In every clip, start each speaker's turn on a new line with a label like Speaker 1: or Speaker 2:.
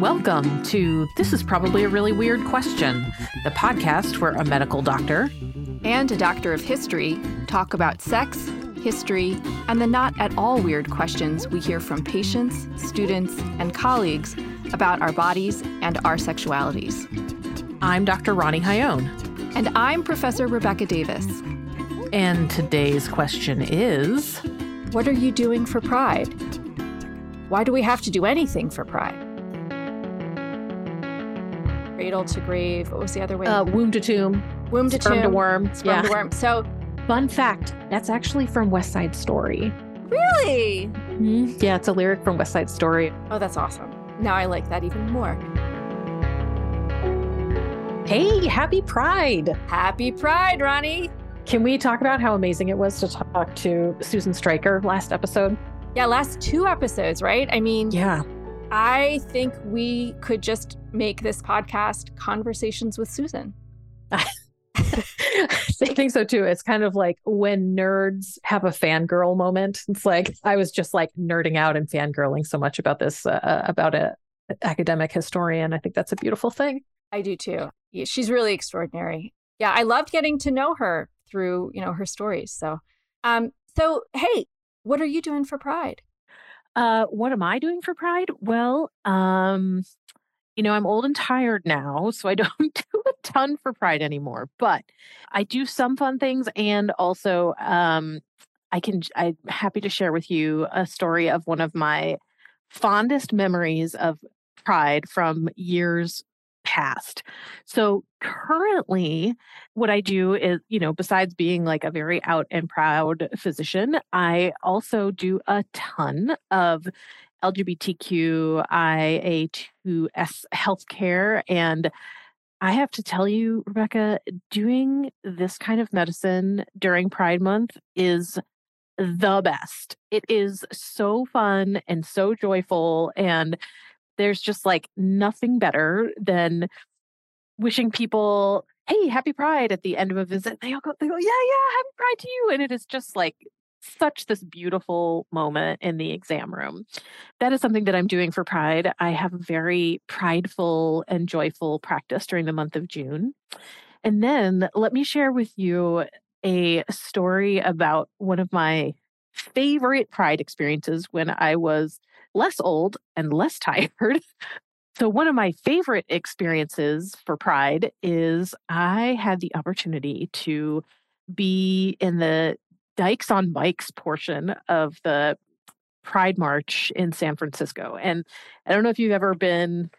Speaker 1: Welcome to This is Probably a Really Weird Question, the podcast where a medical doctor
Speaker 2: and a doctor of history talk about sex, history, and the not at all weird questions we hear from patients, students, and colleagues about our bodies and our sexualities.
Speaker 1: I'm Dr. Ronnie Hayon.
Speaker 2: And I'm Professor Rebecca Davis.
Speaker 1: And today's question is
Speaker 2: What are you doing for Pride? Why do we have to do anything for Pride? Cradle to grave. What was the other way?
Speaker 1: Uh, womb to tomb.
Speaker 2: Womb to
Speaker 1: sperm
Speaker 2: tomb.
Speaker 1: to worm.
Speaker 2: Sperm
Speaker 1: yeah.
Speaker 2: to worm. So,
Speaker 3: fun fact that's actually from West Side Story.
Speaker 2: Really?
Speaker 3: Mm-hmm. Yeah, it's a lyric from West Side Story.
Speaker 2: Oh, that's awesome. Now I like that even more.
Speaker 3: Hey, happy Pride!
Speaker 2: Happy Pride, Ronnie.
Speaker 3: Can we talk about how amazing it was to talk to Susan Stryker last episode?
Speaker 2: Yeah, last two episodes, right? I mean,
Speaker 3: yeah.
Speaker 2: I think we could just make this podcast Conversations with Susan.
Speaker 3: I think so too. It's kind of like when nerds have a fangirl moment. It's like I was just like nerding out and fangirling so much about this, uh, about a academic historian. I think that's a beautiful thing.
Speaker 2: I do too. Yeah, she's really extraordinary. Yeah, I loved getting to know her through, you know, her stories. So, um, so hey, what are you doing for Pride?
Speaker 3: Uh, what am I doing for Pride? Well, um, you know, I'm old and tired now, so I don't do a ton for Pride anymore, but I do some fun things and also um I can I'm happy to share with you a story of one of my fondest memories of Pride from years past. So currently, what I do is, you know, besides being like a very out and proud physician, I also do a ton of LGBTQIA2S healthcare. And I have to tell you, Rebecca, doing this kind of medicine during Pride Month is the best. It is so fun and so joyful. And there's just like nothing better than wishing people, hey, happy pride at the end of a visit. They all go, they go, yeah, yeah, happy pride to you. And it is just like such this beautiful moment in the exam room. That is something that I'm doing for Pride. I have a very prideful and joyful practice during the month of June. And then let me share with you a story about one of my favorite Pride experiences when I was less old and less tired. So, one of my favorite experiences for Pride is I had the opportunity to be in the Dykes on Bikes portion of the Pride March in San Francisco. And I don't know if you've ever been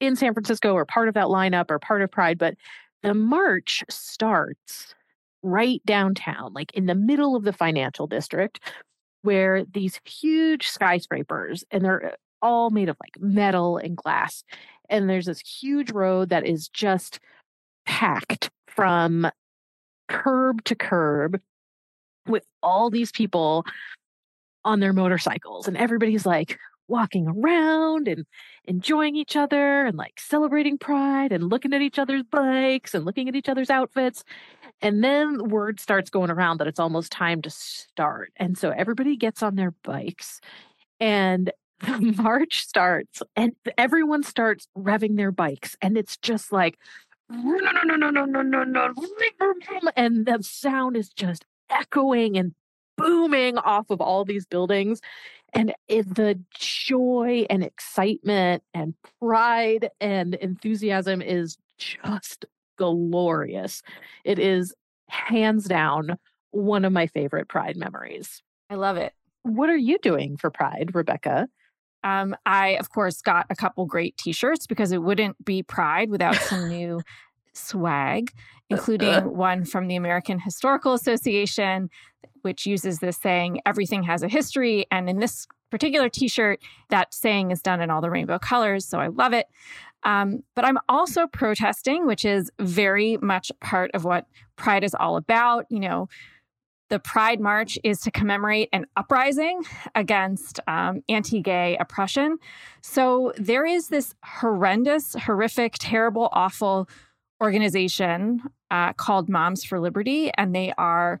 Speaker 3: in San Francisco or part of that lineup or part of Pride, but the march starts right downtown, like in the middle of the financial district, where these huge skyscrapers and they're all made of like metal and glass. And there's this huge road that is just packed from curb to curb with all these people on their motorcycles. And everybody's like walking around and enjoying each other and like celebrating pride and looking at each other's bikes and looking at each other's outfits. And then word starts going around that it's almost time to start. And so everybody gets on their bikes and the march starts and everyone starts revving their bikes. And it's just like, no, no, no, no, no, no, no, no. And the sound is just echoing and booming off of all these buildings. And it, the joy and excitement and pride and enthusiasm is just glorious. It is hands down one of my favorite Pride memories.
Speaker 2: I love it.
Speaker 3: What are you doing for Pride, Rebecca?
Speaker 2: Um, I, of course, got a couple great t shirts because it wouldn't be Pride without some new swag, including one from the American Historical Association, which uses this saying, everything has a history. And in this particular t shirt, that saying is done in all the rainbow colors. So I love it. Um, but I'm also protesting, which is very much part of what Pride is all about. You know, the Pride March is to commemorate an uprising against um, anti gay oppression. So there is this horrendous, horrific, terrible, awful organization uh, called Moms for Liberty, and they are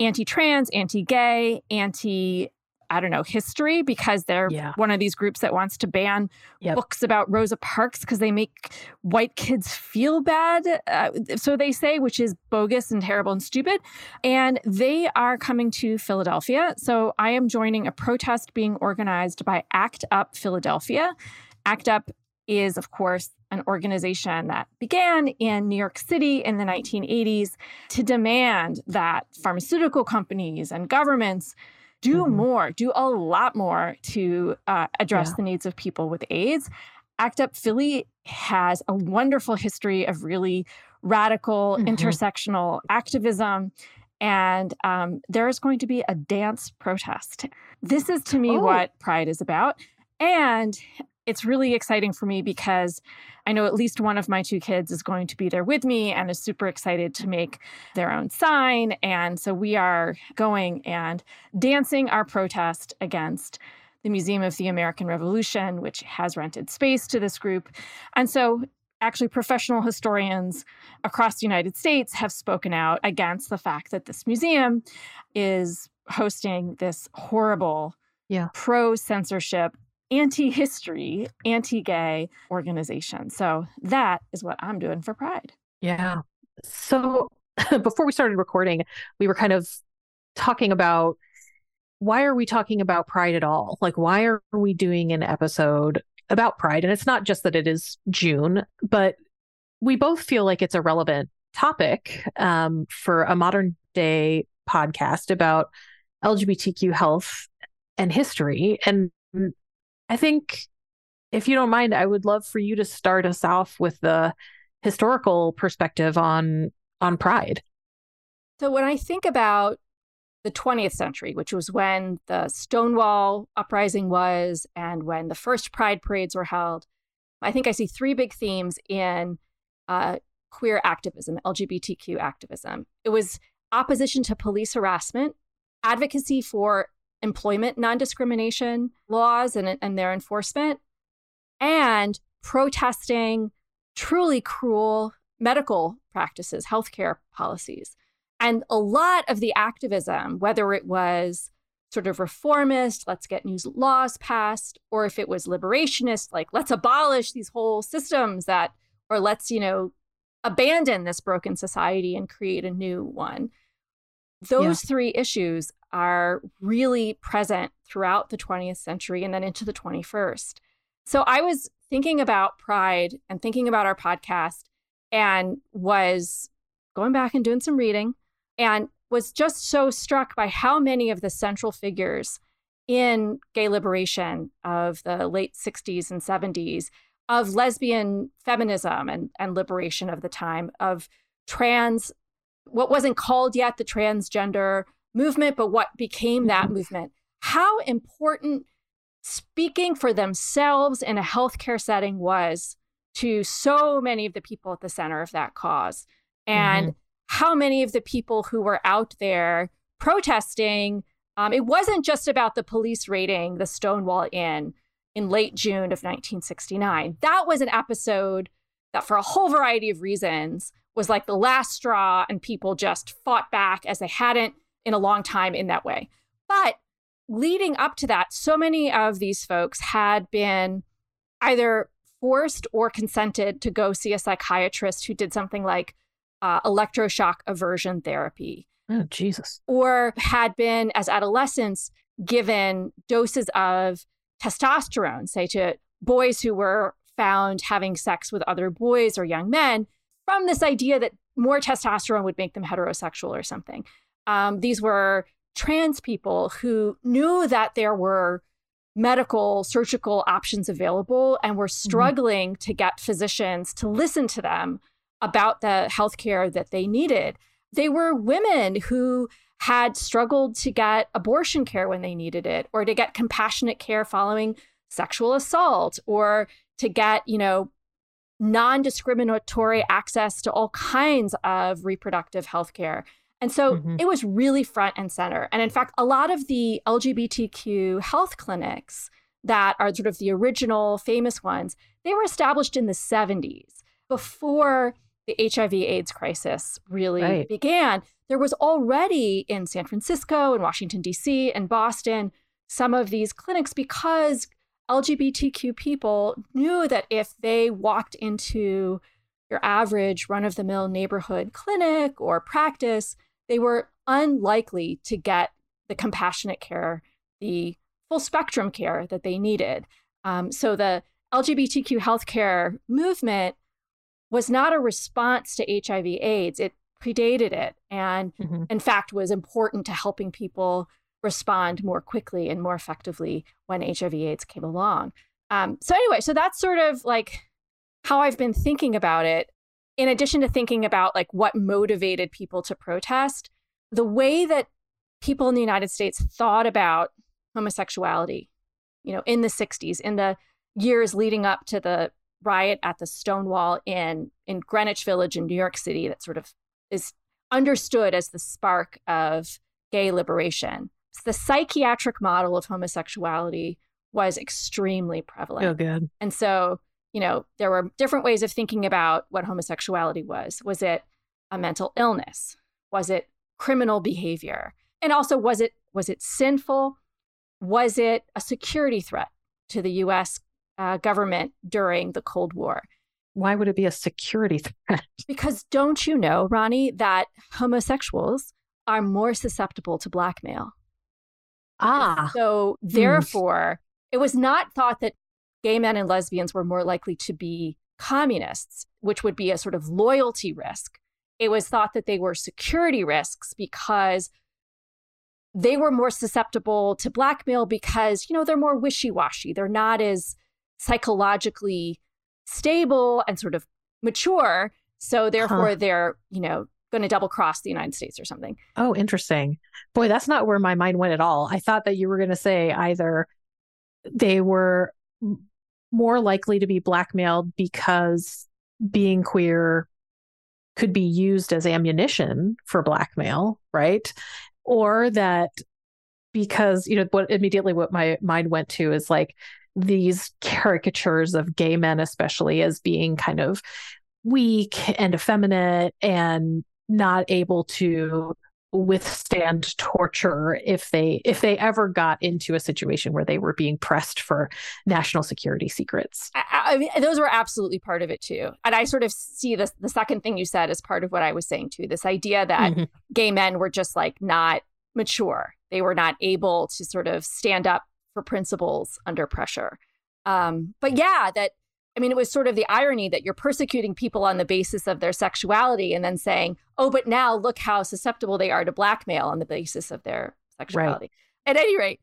Speaker 2: anti trans, anti gay, anti I don't know, history because they're
Speaker 4: Yeah.
Speaker 2: one of these groups that wants to ban
Speaker 4: Yep.
Speaker 2: books about Rosa Parks because they make white kids feel bad. Uh, so they say, which is bogus and terrible and stupid. And they are coming to Philadelphia. So I am joining a protest being organized by ACT UP Philadelphia. ACT UP is, of course, an organization that began in New York City in the 1980s to demand that pharmaceutical companies and governments do
Speaker 4: Mhm.
Speaker 2: more, do a lot more to uh, address
Speaker 4: Yeah.
Speaker 2: the needs of people with AIDS. ACT UP Philly has a wonderful history of really radical
Speaker 4: Mhm.
Speaker 2: intersectional activism. And um, there is going to be a dance protest. This is to me
Speaker 4: Oh.
Speaker 2: what Pride is about. And it's really exciting for me because I know at least one of my two kids is going to be there with me and is super excited to make their own sign. And so we are going and dancing our protest against the Museum of the American Revolution, which has rented space to this group. And so actually professional historians across the United States have spoken out against the fact that this museum is hosting this horrible
Speaker 4: Yeah.
Speaker 2: pro censorship anti-history anti-gay organization so that is what i'm doing for pride
Speaker 4: Yeah. So before we started recording, we were kind of talking about why are we talking about pride at all? Like, why are we doing an episode about pride? And it's not just that it is June, but we both feel like it's a relevant topic um, for a modern day podcast about LGBTQ health and history. And I think, if you don't mind, I would love for you to start us off with the historical perspective on on pride.
Speaker 2: So when I think about the 20th century, which was when the Stonewall uprising was and when the first pride parades were held, I think I see three big themes in uh, queer activism, LGBTQ activism. It was opposition to police harassment, advocacy for employment non discrimination laws and, and their enforcement, and protesting truly cruel medical practices, healthcare policies. And a lot of the activism, whether it was sort of reformist, let's get new laws passed, or if it was liberationist, like let's abolish these whole systems that, or let's, you know, abandon this broken society and create a new one. Those three issues are really present throughout the 20th century and then into the 21st. So I was thinking about pride and thinking about our podcast and was going back and doing some reading and was just so struck by how many of the central figures in gay liberation of the late 60s and 70s, of lesbian feminism and, and liberation of the time, of trans, what wasn't called yet the transgender movement, but what became that movement, how important speaking for themselves in a healthcare setting was to so many of the people at the center of that cause. And how many of the people who were out there protesting, um, it wasn't just about the police raiding the Stonewall Inn in late June of 1969. That was an episode that, for a whole variety of reasons, was like the last straw, and people just fought back as they hadn't in a long time in that way. But leading up to that, so many of these folks had been either forced or consented to go see a psychiatrist who did something like uh, electroshock aversion therapy,
Speaker 4: Oh, Jesus.
Speaker 2: or had been, as adolescents, given doses of testosterone, say to boys who were found having sex with other boys or young men, from this idea that more testosterone would make them heterosexual or something. Um, these were trans people who knew that there were medical, surgical options available and were struggling to get physicians to listen to them about the healthcare that they needed. They were women who had struggled to get abortion care when they needed it, or to get compassionate care following sexual assault, or to get, you know, non discriminatory access to all kinds of reproductive health care. And so
Speaker 4: Mhm.
Speaker 2: it was really front and center. And in fact, a lot of the LGBTQ health clinics that are sort of the original famous ones, they were established in the 70s before the HIV AIDS crisis really
Speaker 4: Right.
Speaker 2: began. There was already in San Francisco and Washington, D.C., and Boston some of these clinics because LGBTQ people knew that if they walked into your average run of the mill neighborhood clinic or practice, they were unlikely to get the compassionate care, the full spectrum care that they needed. Um, so the LGBTQ healthcare movement was not a response to HIV AIDS. It predated it and, mm-hmm. in fact, was important to helping people respond more quickly and more effectively when HIV AIDS came along. Um, so, anyway, so that's sort of like how I've been thinking about it. In addition to thinking about like what motivated people to protest, the way that people in the United States thought about homosexuality, you know, in the 60s, in the years leading up to the riot at the Stonewall Inn in Greenwich Village in New York City, that sort of is understood as the spark of gay liberation. The psychiatric model of homosexuality was extremely prevalent.
Speaker 4: Oh, good.
Speaker 2: And so, you know, there were different ways of thinking about what homosexuality was. Was it a mental illness? Was it criminal behavior? And also, was it was it sinful? Was it a security threat to the U.S. Uh, government during the Cold War?
Speaker 4: Why would it be a security threat?
Speaker 2: Because don't you know, Ronnie, that homosexuals are more susceptible to blackmail?
Speaker 4: Ah.
Speaker 2: So therefore, mm. it was not thought that gay men and lesbians were more likely to be communists, which would be a sort of loyalty risk. It was thought that they were security risks because they were more susceptible to blackmail because, you know, they're more wishy washy. They're not as psychologically stable and sort of mature. So therefore, huh. they're, you know, going to double cross the United States or something.
Speaker 4: Oh, interesting. Boy, that's not where my mind went at all. I thought that you were going to say either they were more likely to be blackmailed because being queer could be used as ammunition for blackmail, right? Or that because, you know, what immediately what my mind went to is like, these caricatures of gay men, especially as being kind of weak and effeminate and not able to withstand torture if they if they ever got into a situation where they were being pressed for national security secrets.
Speaker 2: I, I mean, those were absolutely part of it too, and I sort of see this the second thing you said as part of what I was saying too. This idea that mm-hmm. gay men were just like not mature; they were not able to sort of stand up for principles under pressure. Um, but yeah, that I mean, it was sort of the irony that you're persecuting people on the basis of their sexuality and then saying, oh, but now look how susceptible they are to blackmail on the basis of their sexuality. Right. At any rate,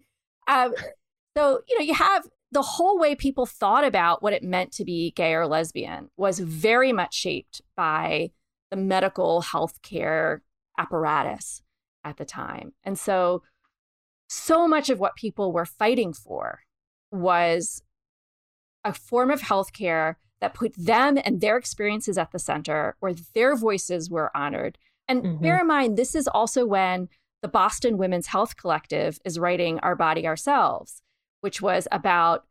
Speaker 2: um, so, you know, you have the whole way people thought about what it meant to be gay or lesbian was very much shaped by the medical healthcare apparatus at the time. And so, so much of what people were fighting for was a form of healthcare that put them and their experiences at the center, where their voices were honored. And mm-hmm. bear in mind, this is also when the Boston Women's Health Collective is writing Our Body Ourselves, which was about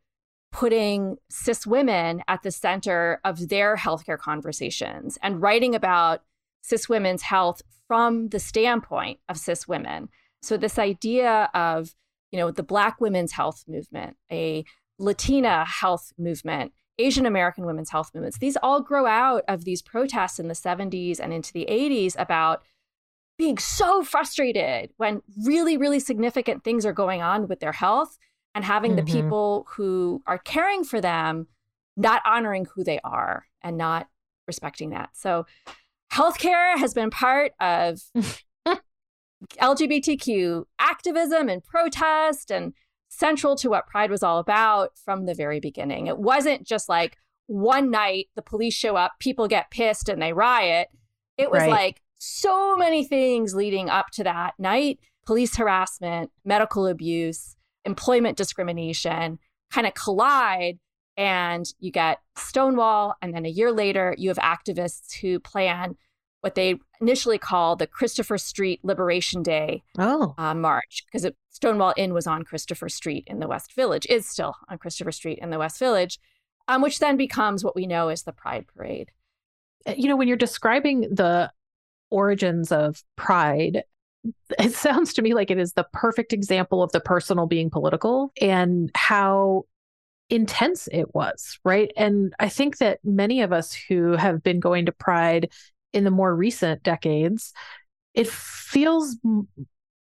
Speaker 2: putting cis women at the center of their healthcare conversations and writing about cis women's health from the standpoint of cis women. So this idea of, you know, the Black women's health movement, a Latina health movement, Asian American women's health movements, these all grow out of these protests in the 70s and into the 80s about being so frustrated when really, really significant things are going on with their health and having mm-hmm. the people who are caring for them not honoring who they are and not respecting that. So, healthcare has been part of LGBTQ activism and protest and central to what Pride was all about from the very beginning. It wasn't just like one night the police show up, people get pissed and they riot. It was right. like so many things leading up to that night police harassment, medical abuse, employment discrimination kind of collide. And you get Stonewall. And then a year later, you have activists who plan what they initially called the Christopher Street Liberation Day
Speaker 4: oh.
Speaker 2: uh, March, because Stonewall Inn was on Christopher Street in the West Village, is still on Christopher Street in the West Village, um, which then becomes what we know as the Pride Parade.
Speaker 4: Uh, you know, when you're describing the origins of Pride,
Speaker 3: it sounds to me like it is the perfect example of the personal being political and how intense it was, right? And I think that many of us who have been going to Pride in the more recent decades, it feels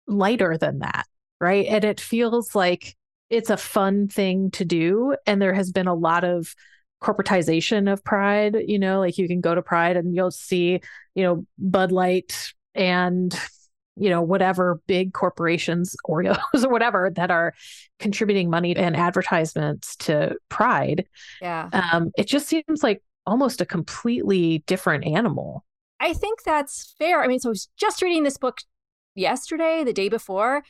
Speaker 3: lighter than that, right? And it feels like it's a fun thing to do. And there has been a lot of corporatization of Pride, you know, like you can go to Pride and you'll see, you know, Bud Light and you know, whatever big corporations, Oreos or whatever that are contributing money and advertisements to Pride.
Speaker 2: Yeah.
Speaker 3: Um, it just seems like almost a completely different animal.
Speaker 2: I think that's fair. I mean, so I was just reading this book yesterday, the day before,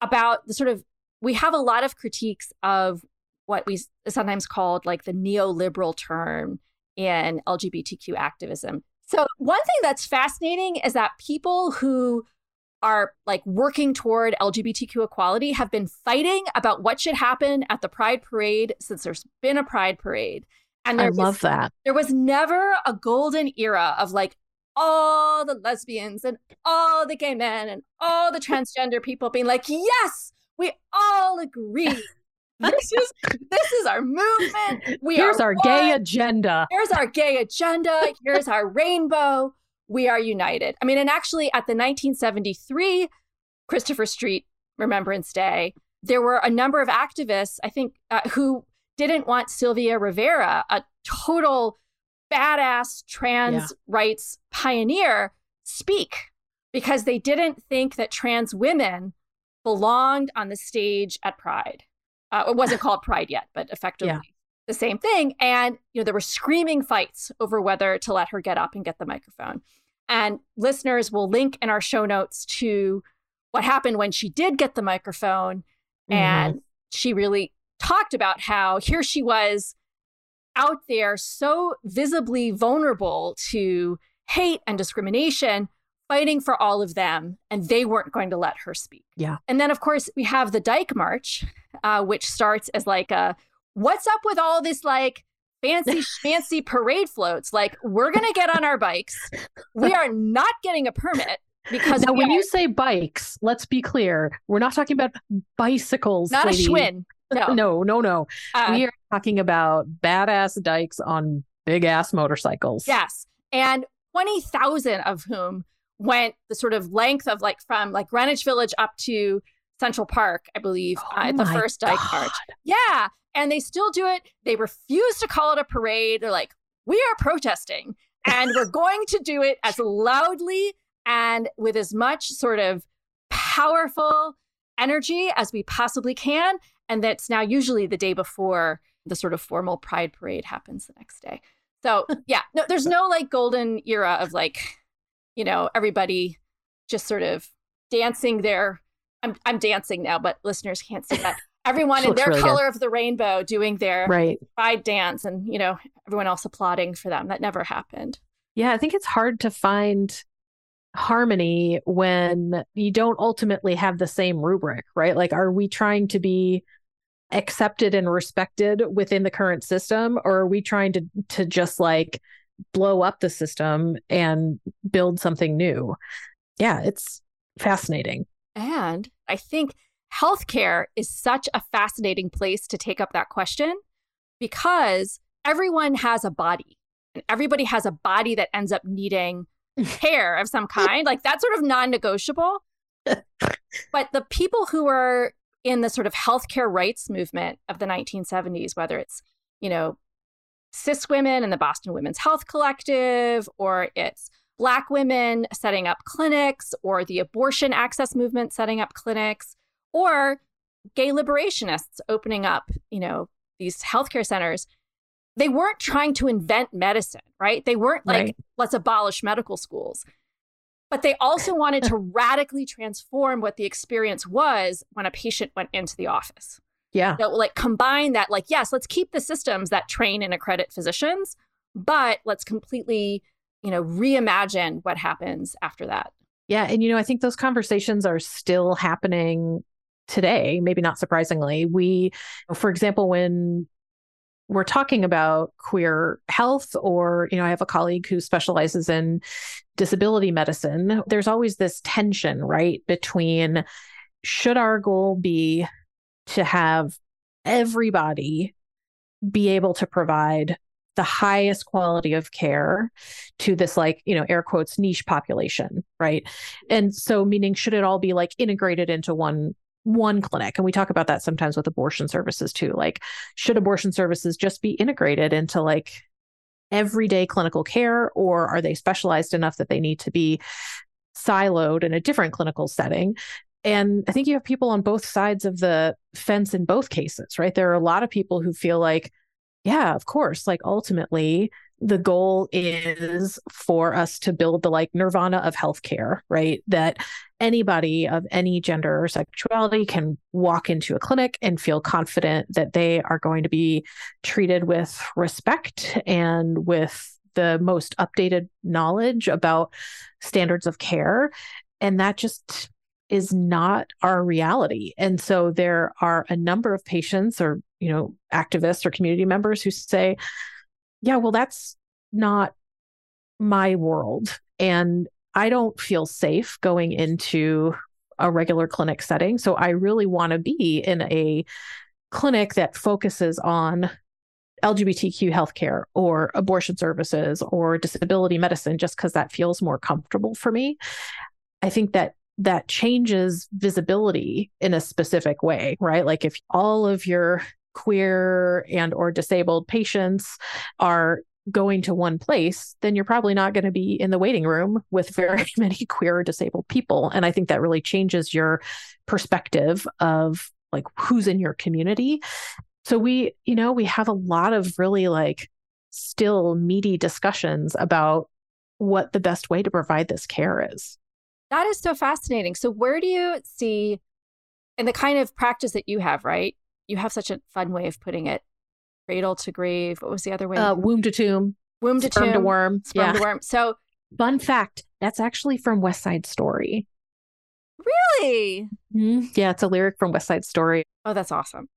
Speaker 2: about the sort of, we have a lot of critiques of what we sometimes called like the neoliberal term in LGBTQ activism. So, one thing that's fascinating is that people who are like working toward LGBTQ equality have been fighting about what should happen at the Pride Parade since there's been a Pride Parade.
Speaker 3: And I love that.
Speaker 2: There was never a golden era of like all the lesbians and all the gay men and all the transgender people being like, yes, we all agree. This is this is our movement.
Speaker 3: We Here's our one. gay agenda.
Speaker 2: Here's our gay agenda. Here's our rainbow we are united. I mean, and actually at the 1973 Christopher Street Remembrance Day, there were a number of activists, I think, uh, who didn't want Sylvia Rivera, a total badass trans yeah. rights pioneer, speak because they didn't think that trans women belonged on the stage at Pride. Uh, it wasn't called Pride yet, but effectively yeah. the same thing. And you know, there were screaming fights over whether to let her get up and get the microphone. And listeners will link in our show notes to what happened when she did get the microphone. Mm-hmm. And she really talked about how here she was out there so visibly vulnerable to hate and discrimination, fighting for all of them, and they weren't going to let her speak.
Speaker 3: Yeah.
Speaker 2: And then, of course, we have the Dyke March, uh, which starts as like a what's up with all this like fancy fancy parade floats. Like we're gonna get on our bikes. We are not getting a permit because
Speaker 3: now when
Speaker 2: are,
Speaker 3: you say bikes, let's be clear. We're not talking about bicycles.
Speaker 2: Not
Speaker 3: lady.
Speaker 2: a Schwinn. No,
Speaker 3: no, no, no. Uh, we are talking about badass dykes on big ass motorcycles.
Speaker 2: Yes, and twenty thousand of whom went the sort of length of like from like Greenwich Village up to Central Park, I believe, oh uh, at the first God. Dyke March. Yeah and they still do it. They refuse to call it a parade. They're like, we are protesting and we're going to do it as loudly and with as much sort of powerful energy as we possibly can. And that's now usually the day before the sort of formal pride parade happens the next day. So, yeah, no, there's no like golden era of like, you know, everybody just sort of dancing there. I'm, I'm dancing now, but listeners can't see that everyone in their really color good. of the rainbow doing their
Speaker 3: right
Speaker 2: pride dance and you know everyone else applauding for them that never happened
Speaker 3: yeah i think it's hard to find harmony when you don't ultimately have the same rubric right like are we trying to be accepted and respected within the current system or are we trying to to just like blow up the system and build something new yeah it's fascinating
Speaker 2: and i think healthcare is such a fascinating place to take up that question because everyone has a body and everybody has a body that ends up needing care of some kind. Like that's sort of non negotiable. but the people who are in the sort of healthcare rights movement of the 1970s, whether it's, you know, cis women and the Boston Women's Health Collective, or it's Black women setting up clinics, or the abortion access movement setting up clinics, or gay liberationists opening up, you know, these healthcare centers. They weren't trying to invent medicine, right? They weren't like, right. let's abolish medical schools. But they also wanted to radically transform what the experience was when a patient went into the office.
Speaker 3: Yeah.
Speaker 2: So, like, combine that, like, yes, let's keep the systems that train and accredit physicians, but let's completely, you know, reimagine what happens after that.
Speaker 3: Yeah. And, you know, I think those conversations are still happening today, maybe not surprisingly, we, for example, when we're talking about queer health or you know i have a colleague who specializes in disability medicine. There's always this tension right between should our goal be to have everybody be able to provide the highest quality of care to this like you know air quotes niche population right? And so meaning should it all be like integrated into one one clinic and we talk about that sometimes with abortion services too like should abortion services just be integrated into like everyday clinical care or are they specialized enough that they need to be siloed in a different clinical setting? And i think you have people on both sides of the fence in both cases right? There are a lot of people who feel like yeah of course like ultimately the goal is for us to build the like nirvana of healthcare, right? That anybody of any gender or sexuality can walk into a clinic and feel confident that they are going to be treated with respect and with the most updated knowledge about standards of care. And that just is not our reality. And so there are a number of patients or, you know, activists or community members who say, yeah, well, that's not my world. And I don't feel safe going into a regular clinic setting. So I really want to be in a clinic that focuses on LGBTQ healthcare or abortion services or disability medicine just because that feels more comfortable for me. I think that that changes visibility in a specific way, right? Like if all of your queer and or disabled patients are going to one place, then you're probably not going to be in the waiting room with very many queer or disabled people. And I think that really changes your perspective of like who's in your community. So we, you know, we have a lot of really like still meaty discussions about what the best way to provide this care is.
Speaker 2: That is so fascinating. So where do you see in the kind of practice that you have, right? You have such a fun way of putting it. Cradle to grave. What was the other way?
Speaker 3: Uh, womb to tomb.
Speaker 2: Womb to
Speaker 3: sperm
Speaker 2: tomb.
Speaker 3: to worm.
Speaker 2: Sperm yeah. to worm. So,
Speaker 3: fun fact: that's actually from West Side Story.
Speaker 2: Really?
Speaker 3: Mm-hmm. Yeah, it's a lyric from West Side Story.
Speaker 2: Oh, that's awesome.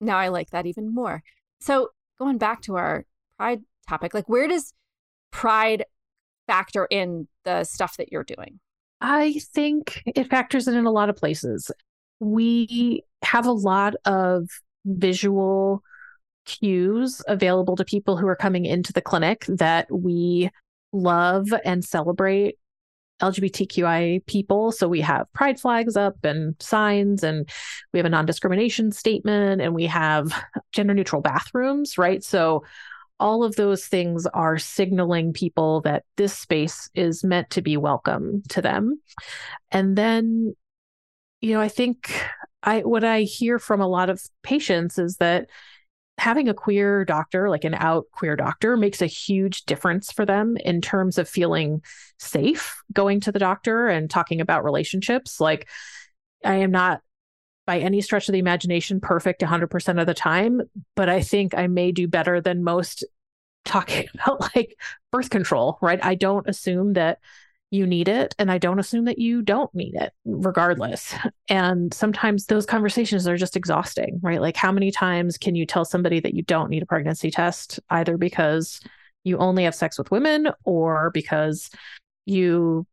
Speaker 2: Now I like that even more. So, going back to our pride topic, like where does pride factor in the stuff that you're doing?
Speaker 3: I think it factors in in a lot of places. We have a lot of visual cues available to people who are coming into the clinic that we love and celebrate LGBTQI people. So we have pride flags up and signs, and we have a non discrimination statement, and we have gender neutral bathrooms, right? So all of those things are signaling people that this space is meant to be welcome to them. And then, you know, I think I what I hear from a lot of patients is that having a queer doctor, like an out queer doctor, makes a huge difference for them in terms of feeling safe going to the doctor and talking about relationships. Like, I am not by any stretch of the imagination perfect 100% of the time, but I think I may do better than most talking about like birth control, right? I don't assume that you need it and i don't assume that you don't need it regardless. And sometimes those conversations are just exhausting right? Like how many times can you tell somebody that you don't need a pregnancy test either because you only have sex with women or because you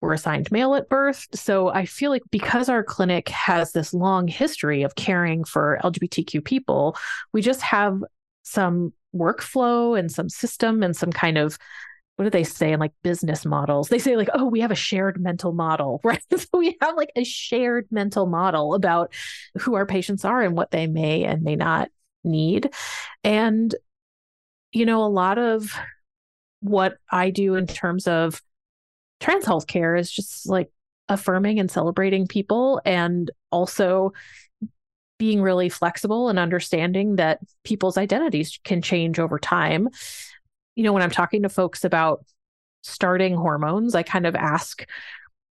Speaker 3: were assigned male at birth? So i feel like because our clinic has this long history of caring for lgbtq people we just have some workflow and some system and some kind of what do they say in like business models? They say like, oh, we have a shared mental model, right? so we have like a shared mental model about who our patients are and what they may and may not need. And, you know, a lot of what I do in terms of trans health care is just like affirming and celebrating people and also being really flexible and understanding that people's identities can change over time you know, when I'm talking to folks about starting hormones, I kind of ask,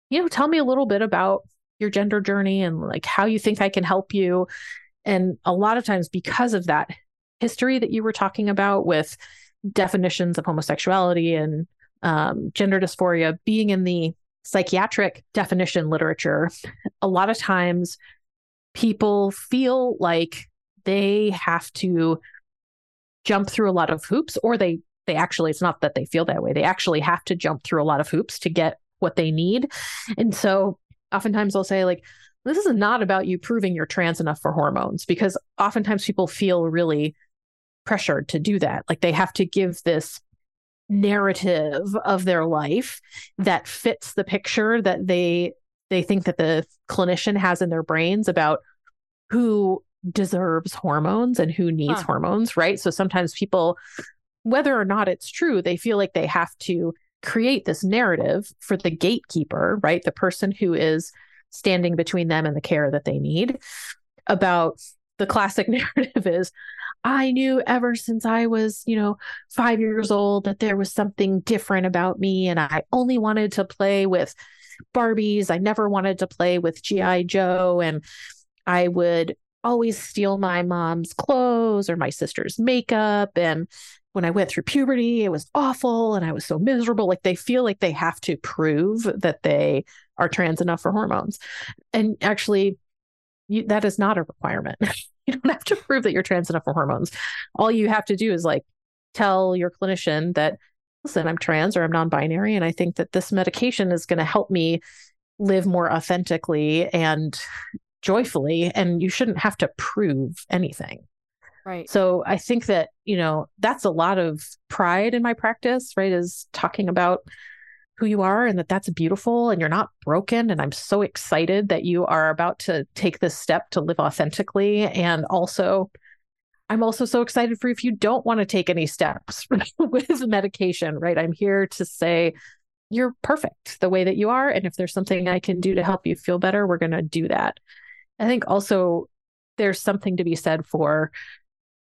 Speaker 3: you know, tell me a little bit about your gender journey and like how you think I can help you. And a lot of times, because of that history that you were talking about with definitions of homosexuality and um, gender dysphoria being in the psychiatric definition literature, a lot of times people feel like they have to jump through a lot of hoops or they they actually it's not that they feel that way they actually have to jump through a lot of hoops to get what they need and so oftentimes they'll say like this is not about you proving you're trans enough for hormones because oftentimes people feel really pressured to do that like they have to give this narrative of their life that fits the picture that they they think that the clinician has in their brains about who deserves hormones and who needs huh. hormones, right? So sometimes people, whether or not it's true, they feel like they have to create this narrative for the gatekeeper, right? The person who is standing between them and the care that they need about the classic narrative is I knew ever since I was, you know, five years old that there was something different about me. And I only wanted to play with Barbies. I never wanted to play with G.I. Joe. And I would always steal my mom's clothes or my sister's makeup. And when I went through puberty, it was awful and I was so miserable. Like they feel like they have to prove that they are trans enough for hormones. And actually, you, that is not a requirement. you don't have to prove that you're trans enough for hormones. All you have to do is like tell your clinician that, listen, I'm trans or I'm non binary. And I think that this medication is going to help me live more authentically and joyfully and you shouldn't have to prove anything.
Speaker 2: Right.
Speaker 3: So I think that, you know, that's a lot of pride in my practice, right? Is talking about who you are and that that's beautiful and you're not broken. And I'm so excited that you are about to take this step to live authentically. And also, I'm also so excited for if you don't want to take any steps with medication, right? I'm here to say, you're perfect the way that you are. And if there's something I can do to help you feel better, we're going to do that. I think also there's something to be said for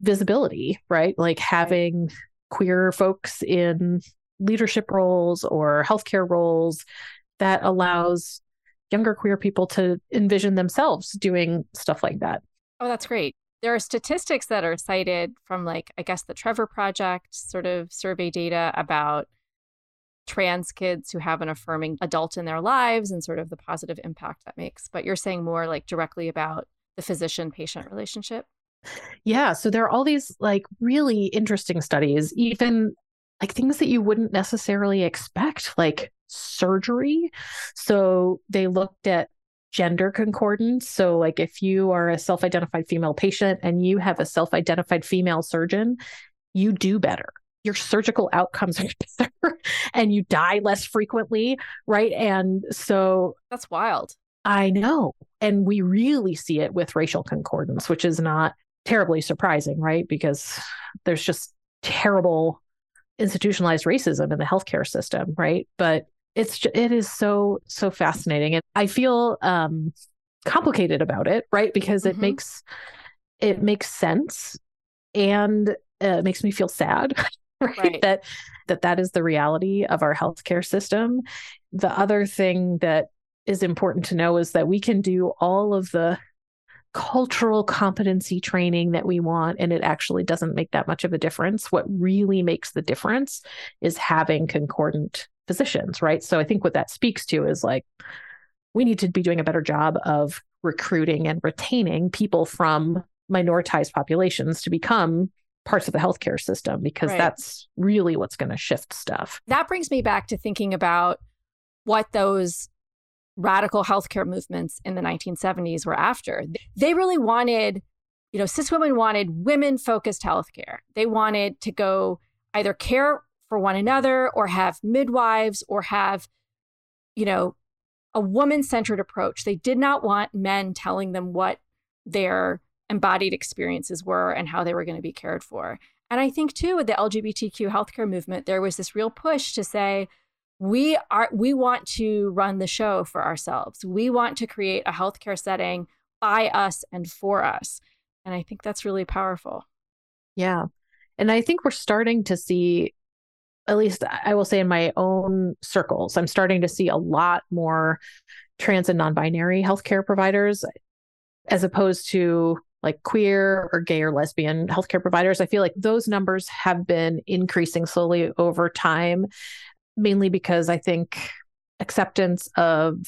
Speaker 3: visibility, right? Like having queer folks in leadership roles or healthcare roles that allows younger queer people to envision themselves doing stuff like that.
Speaker 2: Oh, that's great. There are statistics that are cited from, like, I guess the Trevor Project sort of survey data about trans kids who have an affirming adult in their lives and sort of the positive impact that makes. But you're saying more like directly about the physician patient relationship?
Speaker 3: Yeah. So there are all these like really interesting studies, even like things that you wouldn't necessarily expect, like surgery. So they looked at gender concordance. So, like if you are a self identified female patient and you have a self identified female surgeon, you do better your surgical outcomes are better and you die less frequently, right? And so
Speaker 2: that's wild.
Speaker 3: I know. And we really see it with racial concordance, which is not terribly surprising, right? Because there's just terrible institutionalized racism in the healthcare system, right? But it's just, it is so so fascinating and I feel um complicated about it, right? Because it mm-hmm. makes it makes sense and uh, it makes me feel sad right? right? That that that is the reality of our healthcare system. The other thing that is important to know is that we can do all of the cultural competency training that we want and it actually doesn't make that much of a difference what really makes the difference is having concordant physicians right so i think what that speaks to is like we need to be doing a better job of recruiting and retaining people from minoritized populations to become parts of the healthcare system because right. that's really what's going to shift stuff.
Speaker 2: That brings me back to thinking about what those radical healthcare movements in the 1970s were after. They really wanted, you know, cis women wanted women focused healthcare. They wanted to go either care for one another or have midwives or have, you know, a woman centered approach. They did not want men telling them what their embodied experiences were and how they were going to be cared for. And I think too with the LGBTQ healthcare movement, there was this real push to say, we are we want to run the show for ourselves. We want to create a healthcare setting by us and for us. And I think that's really powerful.
Speaker 3: Yeah. And I think we're starting to see at least I will say in my own circles, I'm starting to see a lot more trans and non-binary healthcare providers as opposed to like queer or gay or lesbian healthcare providers. I feel like those numbers have been increasing slowly over time, mainly because I think acceptance of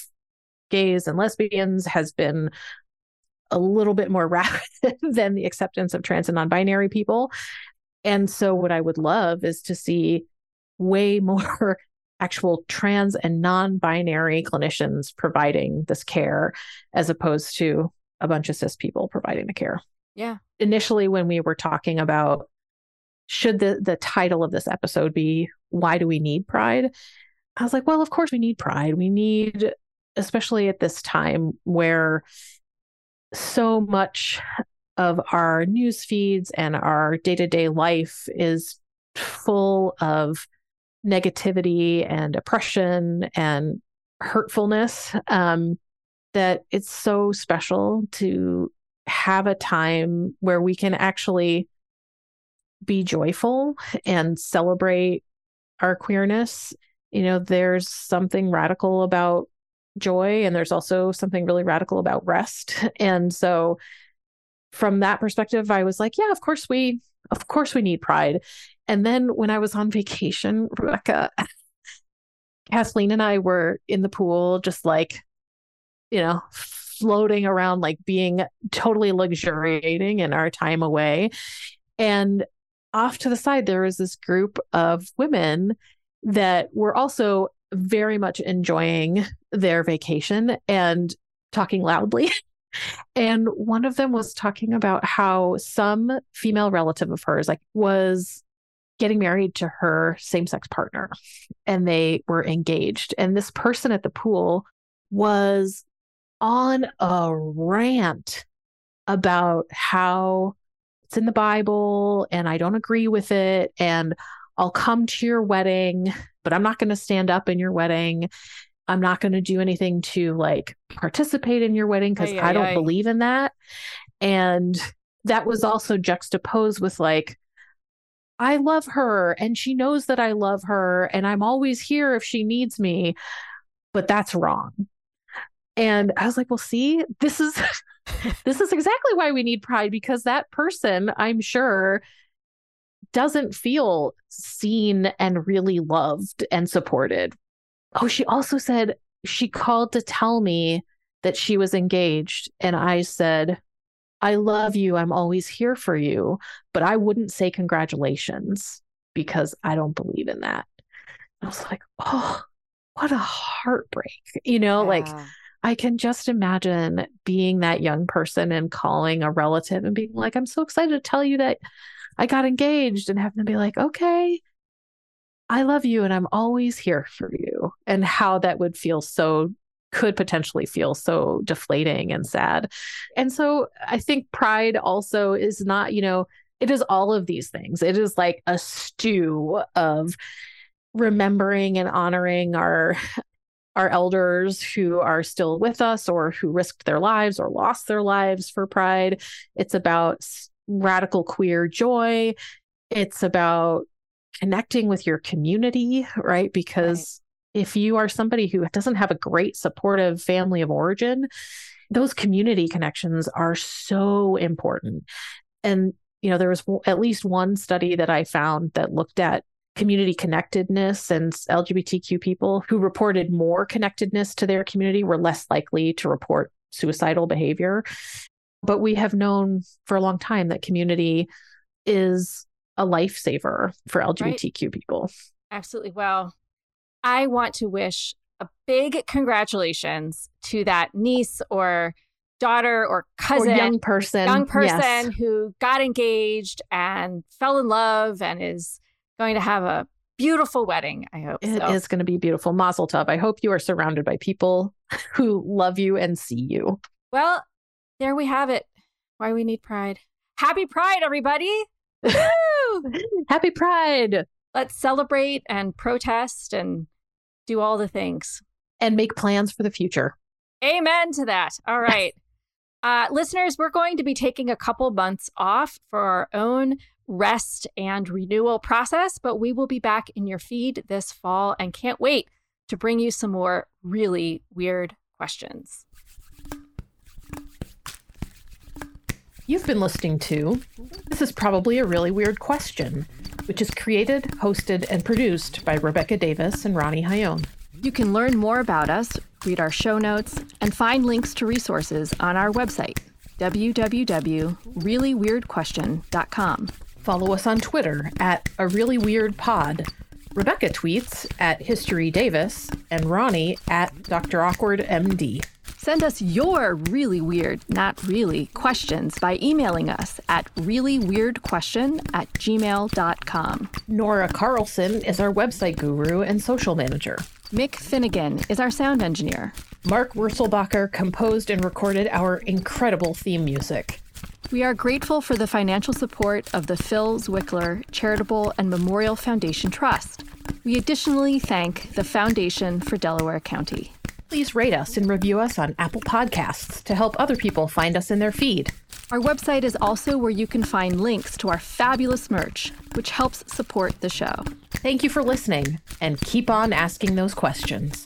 Speaker 3: gays and lesbians has been a little bit more rapid than the acceptance of trans and non-binary people And so, what I would love is to see way more actual trans and non binary clinicians providing this care as opposed to a bunch of cis people providing the care.
Speaker 2: Yeah.
Speaker 3: Initially, when we were talking about should the, the title of this episode be Why Do We Need Pride? I was like, well, of course we need pride. We need, especially at this time where so much of our news feeds and our day to day life is full of negativity and oppression and hurtfulness um, that it's so special to have a time where we can actually be joyful and celebrate our queerness. You know, there's something radical about joy, and there's also something really radical about rest. And so, from that perspective, I was like, yeah, of course we, of course we need pride. And then when I was on vacation, Rebecca, Kathleen and I were in the pool, just like, you know, floating around, like being totally luxuriating in our time away. And off to the side, there was this group of women that were also very much enjoying their vacation and talking loudly. and one of them was talking about how some female relative of hers like was getting married to her same-sex partner and they were engaged and this person at the pool was on a rant about how it's in the Bible and I don't agree with it. And I'll come to your wedding, but I'm not going to stand up in your wedding. I'm not going to do anything to like participate in your wedding because I don't believe in that. And that was also juxtaposed with like, I love her and she knows that I love her and I'm always here if she needs me, but that's wrong. And I was like, well, see, this is this is exactly why we need pride because that person, I'm sure, doesn't feel seen and really loved and supported. Oh, she also said she called to tell me that she was engaged. And I said, I love you. I'm always here for you. But I wouldn't say congratulations because I don't believe in that. I was like, oh, what a heartbreak. You know, yeah. like I can just imagine being that young person and calling a relative and being like, I'm so excited to tell you that I got engaged and having them be like, okay, I love you and I'm always here for you. And how that would feel so, could potentially feel so deflating and sad. And so I think pride also is not, you know, it is all of these things. It is like a stew of remembering and honoring our our elders who are still with us or who risked their lives or lost their lives for pride. It's about radical queer joy. It's about connecting with your community, right? Because right. if you are somebody who doesn't have a great supportive family of origin, those community connections are so important. And, you know, there was at least one study that I found that looked at community connectedness and LGBTQ people who reported more connectedness to their community were less likely to report suicidal behavior. But we have known for a long time that community is a lifesaver for LGBTQ right. people.
Speaker 2: Absolutely. Well, I want to wish a big congratulations to that niece or daughter or cousin,
Speaker 3: or young person,
Speaker 2: young person yes. who got engaged and fell in love and is going to have a beautiful wedding. I hope
Speaker 3: it so. is going to be beautiful. Mazel tov. I hope you are surrounded by people who love you and see you.
Speaker 2: Well, there we have it. Why we need pride. Happy Pride, everybody!
Speaker 3: Happy Pride!
Speaker 2: Let's celebrate and protest and do all the things
Speaker 3: and make plans for the future.
Speaker 2: Amen to that. All right. Uh, listeners, we're going to be taking a couple months off for our own rest and renewal process, but we will be back in your feed this fall and can't wait to bring you some more really weird questions.
Speaker 3: You've been listening to This is Probably a Really Weird Question, which is created, hosted, and produced by Rebecca Davis and Ronnie Hayon.
Speaker 2: You can learn more about us, read our show notes, and find links to resources on our website, www.reallyweirdquestion.com.
Speaker 3: Follow us on Twitter at A Really Weird Pod. Rebecca tweets at History Davis and Ronnie at Dr. Awkward MD.
Speaker 2: Send us your really weird, not really, questions by emailing us at reallyweirdquestion at gmail.com.
Speaker 3: Nora Carlson is our website guru and social manager.
Speaker 2: Mick Finnegan is our sound engineer.
Speaker 3: Mark Wurzelbacher composed and recorded our incredible theme music.
Speaker 2: We are grateful for the financial support of the Phil Zwickler Charitable and Memorial Foundation Trust. We additionally thank the Foundation for Delaware County.
Speaker 3: Please rate us and review us on Apple Podcasts to help other people find us in their feed.
Speaker 2: Our website is also where you can find links to our fabulous merch, which helps support the show.
Speaker 3: Thank you for listening and keep on asking those questions.